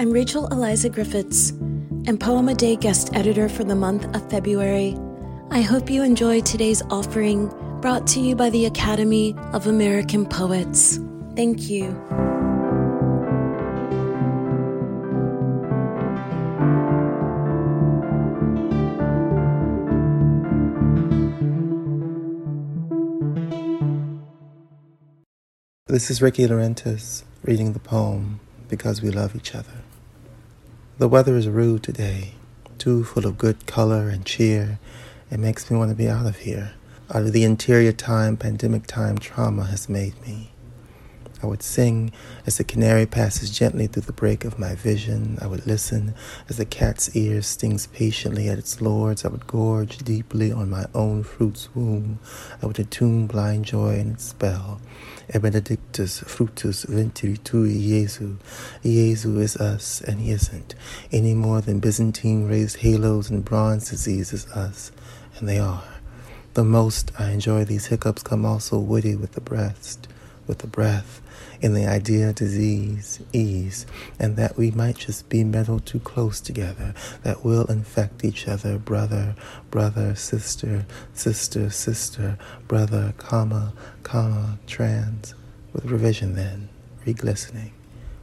I'm Rachel Eliza Griffiths and Poem a Day guest editor for the month of February. I hope you enjoy today's offering brought to you by the Academy of American Poets. Thank you. This is Rickey Laurentiis reading the poem Because We Love Each Other. The weather is rude today, too full of good color and cheer. It makes me want to be out of here, out of the interior time pandemic time trauma has made me. I would sing as the canary passes gently through the break of my vision. I would listen as the cat's ear stings patiently at its lords. I would gorge deeply on my own fruit's womb. I would attune blind joy in its spell. E benedictus fructus ventri tui Jesu. Jesu is us, and he isn't, any more than Byzantine raised halos and bronze disease is us, and they are. The most I enjoy these hiccups come also witty with the breast, with the breath, in the idea disease, ease, and that we might just be metal too close together, that will infect each other, brother, brother, sister, sister, sister, brother, comma, comma, trans, with revision then, reglistening,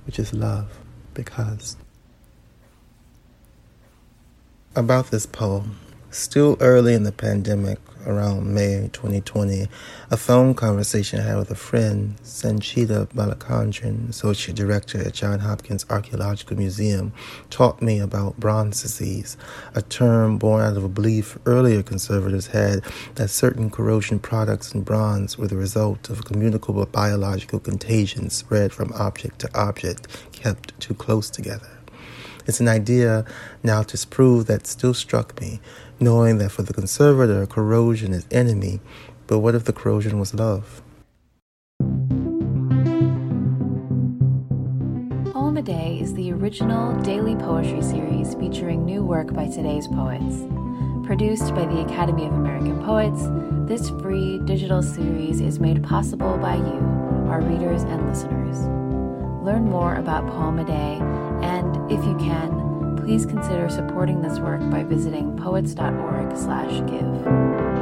which is love, because. About this poem. Still early in the pandemic, around May 2020, a phone conversation I had with a friend, Sanchita Balachandran, Associate Director at Johns Hopkins Archaeological Museum, taught me about bronze disease, a term born out of a belief earlier conservatives had that certain corrosion products in bronze were the result of communicable biological contagion spread from object to object kept too close together. It's an idea now disproved that still struck me, knowing that for the conservator, corrosion is enemy, but what if the corrosion was love? Poem a Day is the original daily poetry series featuring new work by today's poets. Produced by the Academy of American Poets, this free digital series is made possible by you, our readers and listeners. Learn more about Poem a Day, please consider supporting this work by visiting poets.org/give.